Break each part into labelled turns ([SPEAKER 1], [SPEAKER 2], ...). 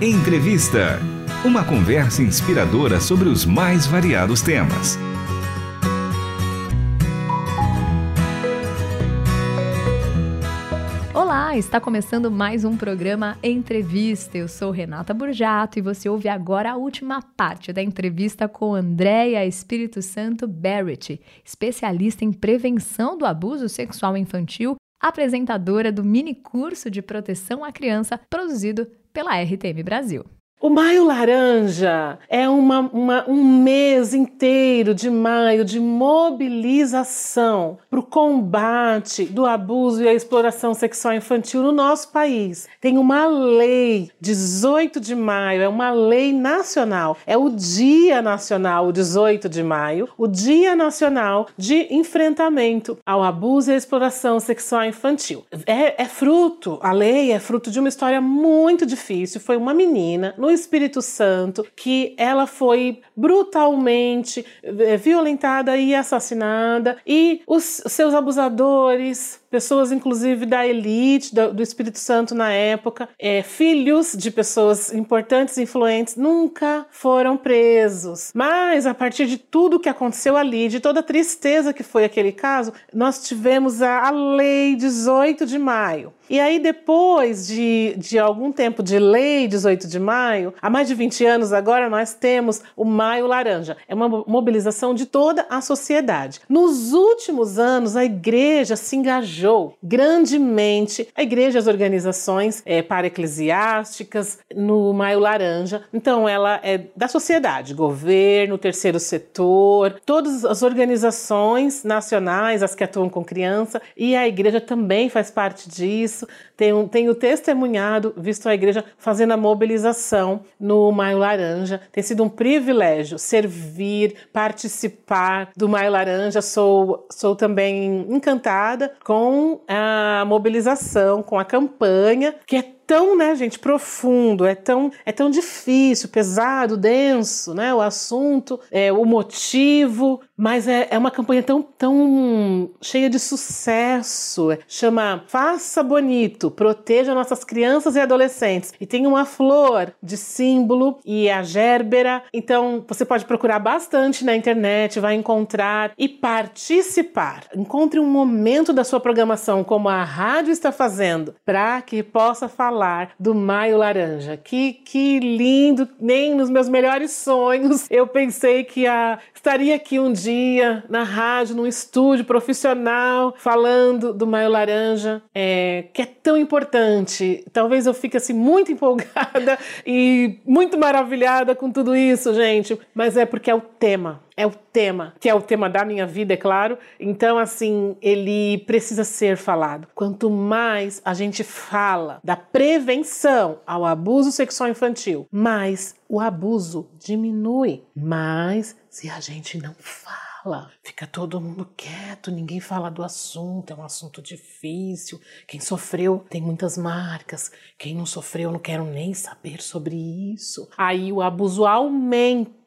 [SPEAKER 1] Entrevista. Uma conversa inspiradora sobre os mais variados temas.
[SPEAKER 2] Olá, está começando mais um programa Entrevista. Eu sou Renata Burjato e você ouve agora a última parte da entrevista com Andréia Espírito Santo Barrett, especialista em prevenção do abuso sexual infantil, apresentadora do mini curso de proteção à criança produzido pela RTM Brasil.
[SPEAKER 3] O Maio Laranja é uma, uma, um mês inteiro de maio de mobilização para o combate do abuso e a exploração sexual infantil no nosso país. Tem uma lei, 18 de maio, é uma lei nacional, é o Dia Nacional, o 18 de maio, o Dia Nacional de Enfrentamento ao Abuso e à Exploração Sexual Infantil. É, é fruto, a lei é fruto de uma história muito difícil. Foi uma menina no Espírito Santo que ela foi brutalmente eh, violentada e assassinada e os seus abusadores pessoas inclusive da elite do, do Espírito Santo na época, é, filhos de pessoas importantes e influentes, nunca foram presos. Mas a partir de tudo que aconteceu ali, de toda a tristeza que foi aquele caso, nós tivemos a, a Lei 18 de Maio. E aí, depois de, de algum tempo de lei 18 de maio, há mais de 20 anos agora, nós temos o Maio Laranja. É uma mobilização de toda a sociedade. Nos últimos anos, a igreja se engajou engajou grandemente a igreja as organizações é, para-eclesiásticas no Maio Laranja. Então, ela é da sociedade, governo, terceiro setor, todas as organizações nacionais, as que atuam com criança, e a igreja também faz parte disso. Tenho, tenho testemunhado, visto a igreja fazendo a mobilização no Maio Laranja. Tem sido um privilégio servir, participar do Maio Laranja. Sou, sou também encantada com com a mobilização, com a campanha, que é tão, né, gente, profundo, é tão, é tão difícil, pesado, denso, né, o assunto, é, o motivo, mas é, é uma campanha tão, tão cheia de sucesso. Chama Faça Bonito, proteja nossas crianças e adolescentes. E tem uma flor de símbolo e a gérbera. Então você pode procurar bastante na internet, vai encontrar e participar. Encontre um momento da sua programação, como a rádio está fazendo, para que possa falar falar do Maio Laranja. Que, que lindo! Nem nos meus melhores sonhos eu pensei que a, estaria aqui um dia na rádio, num estúdio profissional, falando do Maio Laranja, é, que é tão importante. Talvez eu fique assim muito empolgada e muito maravilhada com tudo isso, gente, mas é porque é o tema é o tema, que é o tema da minha vida, é claro. Então, assim, ele precisa ser falado. Quanto mais a gente fala da prevenção ao abuso sexual infantil, mais o abuso diminui. Mas se a gente não fala, fica todo mundo quieto, ninguém fala do assunto, é um assunto difícil. Quem sofreu tem muitas marcas, quem não sofreu não quero nem saber sobre isso. Aí o abuso aumenta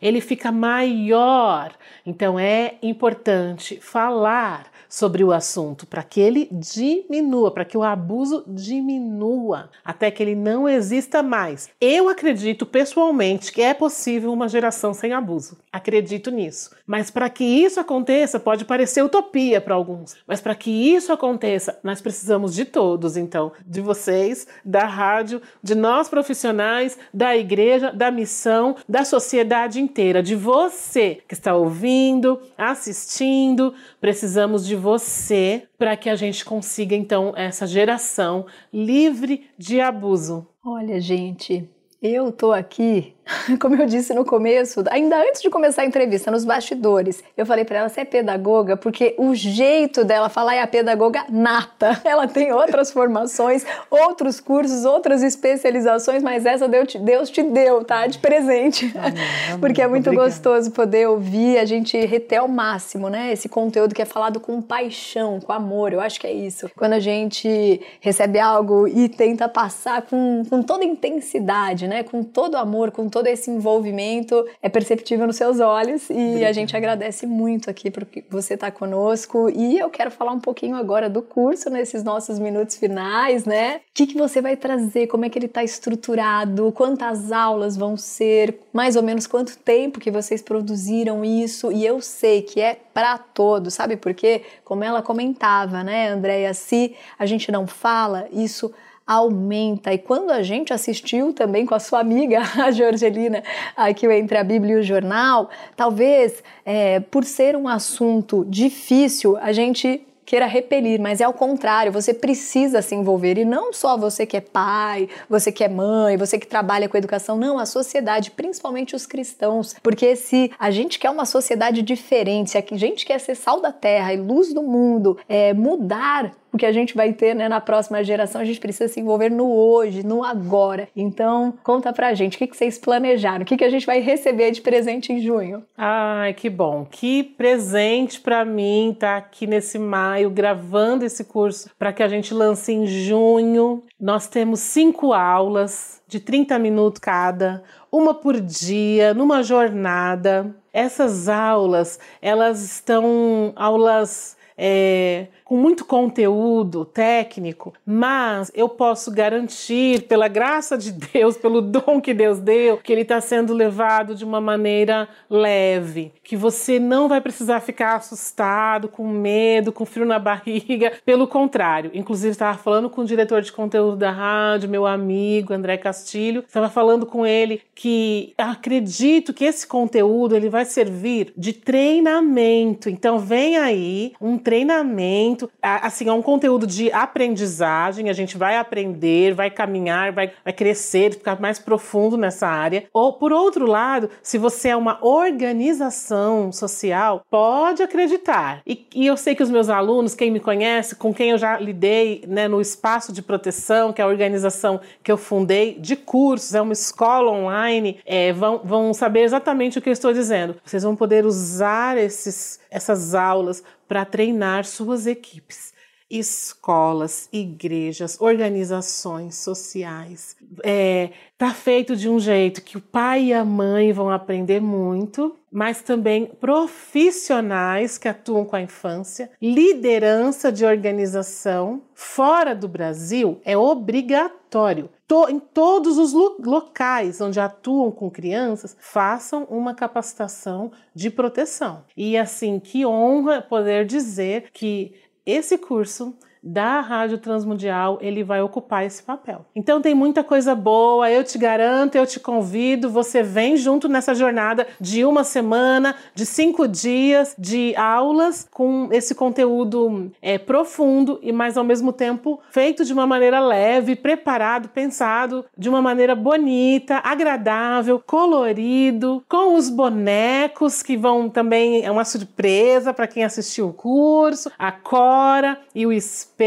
[SPEAKER 3] ele fica maior. Então é importante falar sobre o assunto para que ele diminua, para que o abuso diminua, até que ele não exista mais. Eu acredito pessoalmente que é possível uma geração sem abuso. Acredito nisso. Mas para que isso aconteça, pode parecer utopia para alguns, mas para que isso aconteça, nós precisamos de todos, então, de vocês, da rádio, de nós profissionais, da igreja, da missão, da sociedade inteira, de você que está ouvindo, assistindo. Precisamos de você para que a gente consiga então essa geração livre de abuso.
[SPEAKER 2] Olha, gente, eu tô aqui como eu disse no começo, ainda antes de começar a entrevista, nos bastidores, eu falei para ela: você é pedagoga? Porque o jeito dela falar é a pedagoga nata. Ela tem outras formações, outros cursos, outras especializações, mas essa Deus te deu, tá? De presente. Amém, amém. Porque é muito Obrigada. gostoso poder ouvir, a gente reter ao máximo, né? Esse conteúdo que é falado com paixão, com amor. Eu acho que é isso. Quando a gente recebe algo e tenta passar com, com toda intensidade, né? Com todo amor, com todo todo esse envolvimento é perceptível nos seus olhos e a gente agradece muito aqui porque você está conosco e eu quero falar um pouquinho agora do curso nesses nossos minutos finais, né? O que, que você vai trazer? Como é que ele está estruturado? Quantas aulas vão ser? Mais ou menos quanto tempo que vocês produziram isso? E eu sei que é para todos, sabe por quê? Como ela comentava, né, Andréia? Se a gente não fala, isso aumenta. E quando a gente assistiu também com a sua amiga, a Georgelina, aqui Entre a Bíblia e o Jornal, talvez é, por ser um assunto difícil, a gente queira repelir, mas é ao contrário, você precisa se envolver e não só você que é pai, você que é mãe, você que trabalha com educação, não, a sociedade, principalmente os cristãos, porque se a gente quer uma sociedade diferente, se a gente quer ser sal da terra e luz do mundo, é, mudar o que a gente vai ter né, na próxima geração, a gente precisa se envolver no hoje, no agora. Então, conta pra gente, o que, que vocês planejaram? O que, que a gente vai receber de presente em junho?
[SPEAKER 3] Ai, que bom. Que presente para mim estar tá aqui nesse maio gravando esse curso para que a gente lance em junho. Nós temos cinco aulas de 30 minutos cada, uma por dia, numa jornada. Essas aulas, elas estão aulas é, com muito conteúdo técnico, mas eu posso garantir, pela graça de Deus, pelo dom que Deus deu, que ele está sendo levado de uma maneira leve, que você não vai precisar ficar assustado, com medo, com frio na barriga. Pelo contrário, inclusive estava falando com o diretor de conteúdo da rádio, meu amigo André Castilho, estava falando com ele que acredito que esse conteúdo ele vai servir de treinamento. Então vem aí um treinamento assim, é um conteúdo de aprendizagem, a gente vai aprender, vai caminhar, vai, vai crescer, ficar mais profundo nessa área. Ou, por outro lado, se você é uma organização social, pode acreditar. E, e eu sei que os meus alunos, quem me conhece, com quem eu já lidei né, no Espaço de Proteção, que é a organização que eu fundei de cursos, é uma escola online, é, vão, vão saber exatamente o que eu estou dizendo. Vocês vão poder usar esses, essas aulas para treinar suas equipes. Escolas, igrejas, organizações sociais. É, tá feito de um jeito que o pai e a mãe vão aprender muito, mas também profissionais que atuam com a infância, liderança de organização fora do Brasil é obrigatório. Em todos os locais onde atuam com crianças, façam uma capacitação de proteção. E assim, que honra poder dizer que esse curso da Rádio Transmundial, ele vai ocupar esse papel. Então tem muita coisa boa, eu te garanto, eu te convido, você vem junto nessa jornada de uma semana, de cinco dias de aulas com esse conteúdo é, profundo e mais ao mesmo tempo feito de uma maneira leve, preparado, pensado de uma maneira bonita, agradável, colorido, com os bonecos que vão também é uma surpresa para quem assistiu o curso, a Cora e o Espírito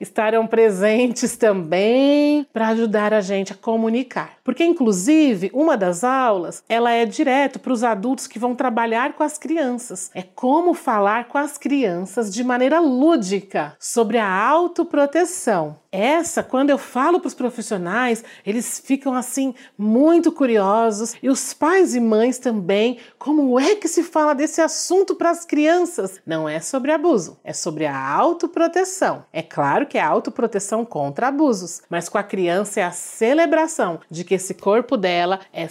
[SPEAKER 3] Estarão presentes também para ajudar a gente a comunicar. Porque inclusive uma das aulas, ela é direto para os adultos que vão trabalhar com as crianças. É como falar com as crianças de maneira lúdica sobre a autoproteção. Essa, quando eu falo para os profissionais, eles ficam assim muito curiosos e os pais e mães também. Como é que se fala desse assunto para as crianças? Não é sobre abuso, é sobre a autoproteção. É claro que é a autoproteção contra abusos, mas com a criança é a celebração de que esse corpo dela é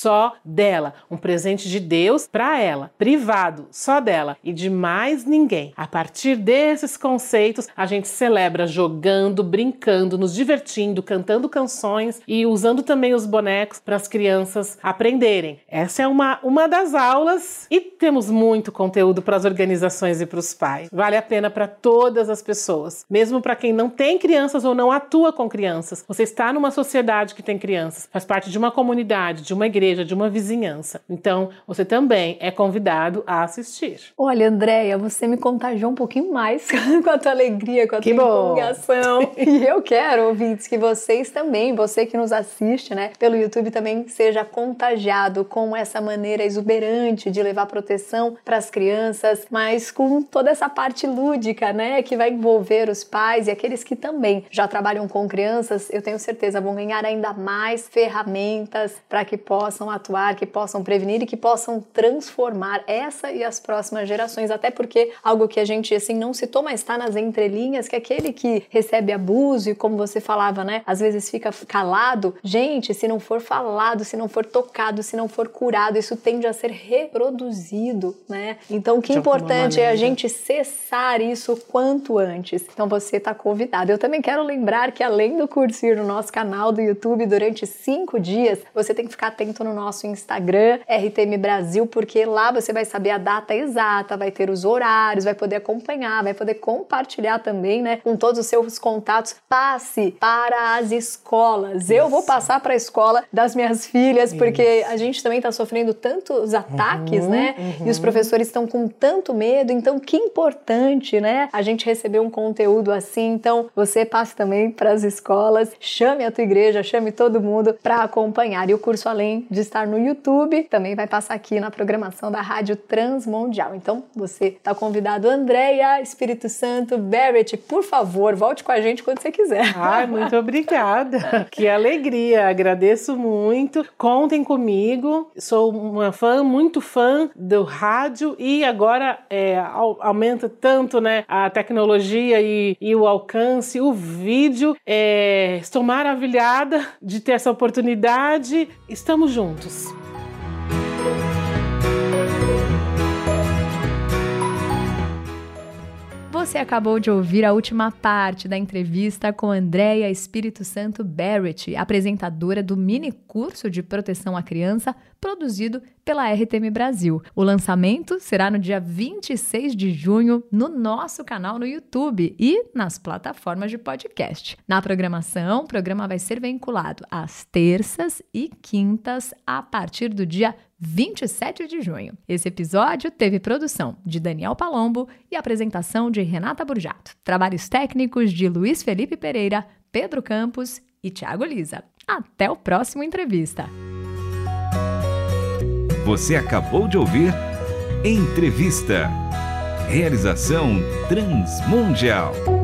[SPEAKER 3] só dela, um presente de Deus para ela, privado, só dela e de mais ninguém. A partir desses conceitos, a gente celebra jogando, brincando, nos divertindo, cantando canções e usando também os bonecos para as crianças aprenderem. Essa é uma, uma das aulas e temos muito conteúdo para as organizações e para os pais. Vale a pena para todas as pessoas, mesmo para quem não tem crianças ou não atua com crianças. Você está numa sociedade que tem crianças, faz parte de uma comunidade, de uma igreja igreja, de uma vizinhança. Então, você também é convidado a assistir.
[SPEAKER 2] Olha, Andréia, você me contagiou um pouquinho mais com a tua alegria, com a que tua bom. empolgação. e eu quero, ouvintes, que vocês também, você que nos assiste, né, pelo YouTube também seja contagiado com essa maneira exuberante de levar proteção para as crianças, mas com toda essa parte lúdica, né, que vai envolver os pais e aqueles que também já trabalham com crianças, eu tenho certeza vão ganhar ainda mais ferramentas para que possam atuar, que possam prevenir e que possam transformar essa e as próximas gerações. Até porque algo que a gente assim não citou, mas está nas entrelinhas, que é aquele que recebe abuso e como você falava, né, às vezes fica calado. Gente, se não for falado, se não for tocado, se não for curado, isso tende a ser reproduzido, né? Então, o que é importante é a gente cessar isso quanto antes. Então, você está convidado. Eu também quero lembrar que além do curso no nosso canal do YouTube durante cinco dias, você tem que ficar atento no nosso Instagram, RTM Brasil, porque lá você vai saber a data exata, vai ter os horários, vai poder acompanhar, vai poder compartilhar também, né, com todos os seus contatos. Passe para as escolas. Isso. Eu vou passar para a escola das minhas filhas, porque Isso. a gente também está sofrendo tantos ataques, uhum, né? Uhum. E os professores estão com tanto medo. Então, que importante, né? A gente receber um conteúdo assim. Então, você passe também para as escolas, chame a tua igreja, chame todo mundo para acompanhar. E o curso, além de estar no YouTube, também vai passar aqui na programação da Rádio Transmundial. Então, você está convidado, Andréia, Espírito Santo, Barrett, por favor, volte com a gente quando você quiser.
[SPEAKER 3] Ai, muito obrigada. que alegria, agradeço muito. Contem comigo. Sou uma fã, muito fã do rádio e agora é, aumenta tanto né, a tecnologia e, e o alcance, o vídeo. É, estou maravilhada de ter essa oportunidade. Estamos juntos.
[SPEAKER 2] Você acabou de ouvir a última parte da entrevista com Andréia Espírito Santo Barrett, apresentadora do mini curso de proteção à criança produzido pela RTM Brasil. O lançamento será no dia 26 de junho no nosso canal no YouTube e nas plataformas de podcast. Na programação, o programa vai ser vinculado às terças e quintas a partir do dia 27 de junho. Esse episódio teve produção de Daniel Palombo e apresentação de Renata Burjato. Trabalhos técnicos de Luiz Felipe Pereira, Pedro Campos e Tiago Lisa. Até o próximo entrevista.
[SPEAKER 1] Você acabou de ouvir Entrevista. Realização Transmundial.